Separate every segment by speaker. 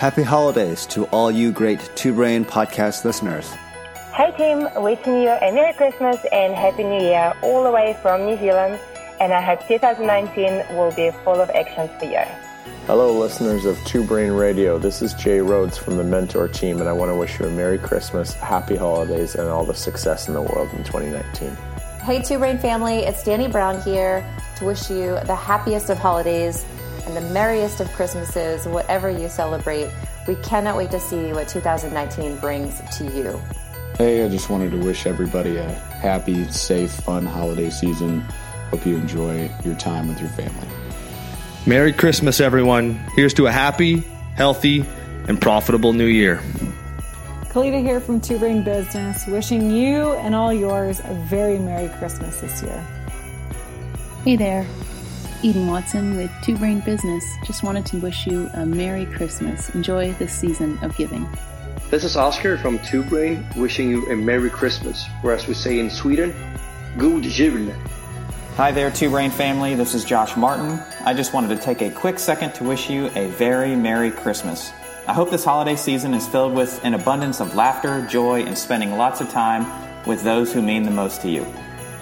Speaker 1: Happy holidays to all you great Two Brain podcast listeners.
Speaker 2: Hey Tim, wishing you a Merry Christmas and Happy New Year all the way from New Zealand. And I hope 2019 will be full of actions for you.
Speaker 3: Hello, listeners of Two Brain Radio. This is Jay Rhodes from the Mentor team, and I want to wish you a Merry Christmas, Happy Holidays, and all the success in the world in 2019.
Speaker 4: Hey, Two Brain family, it's Danny Brown here to wish you the happiest of holidays and the merriest of Christmases, whatever you celebrate. We cannot wait to see what 2019 brings to you.
Speaker 5: Hey, I just wanted to wish everybody a happy, safe, fun holiday season. Hope you enjoy your time with your family.
Speaker 6: Merry Christmas, everyone. Here's to a happy, healthy, and profitable new year.
Speaker 7: Kalita here from Two Brain Business, wishing you and all yours a very Merry Christmas this year.
Speaker 8: Hey there, Eden Watson with Two Brain Business. Just wanted to wish you a Merry Christmas. Enjoy this season of giving.
Speaker 9: This is Oscar from Two Brain, wishing you a Merry Christmas, or as we say in Sweden, God Jul.
Speaker 10: Hi there, Two Brain family. This is Josh Martin. I just wanted to take a quick second to wish you a very Merry Christmas. I hope this holiday season is filled with an abundance of laughter, joy, and spending lots of time with those who mean the most to you.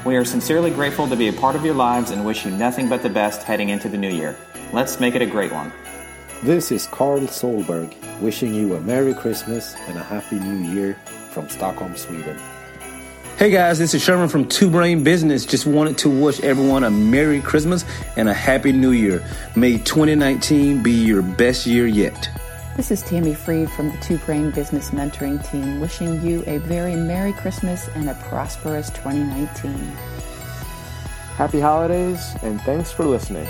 Speaker 10: We are sincerely grateful to be a part of your lives and wish you nothing but the best heading into the new year. Let's make it a great one.
Speaker 11: This is Carl Solberg wishing you a Merry Christmas and a Happy New Year from Stockholm, Sweden.
Speaker 12: Hey guys, this is Sherman from Two Brain Business. Just wanted to wish everyone a Merry Christmas and a Happy New Year. May 2019 be your best year yet.
Speaker 13: This is Tammy Freed from the Two Brain Business Mentoring Team, wishing you a very Merry Christmas and a prosperous 2019.
Speaker 3: Happy holidays, and thanks for listening.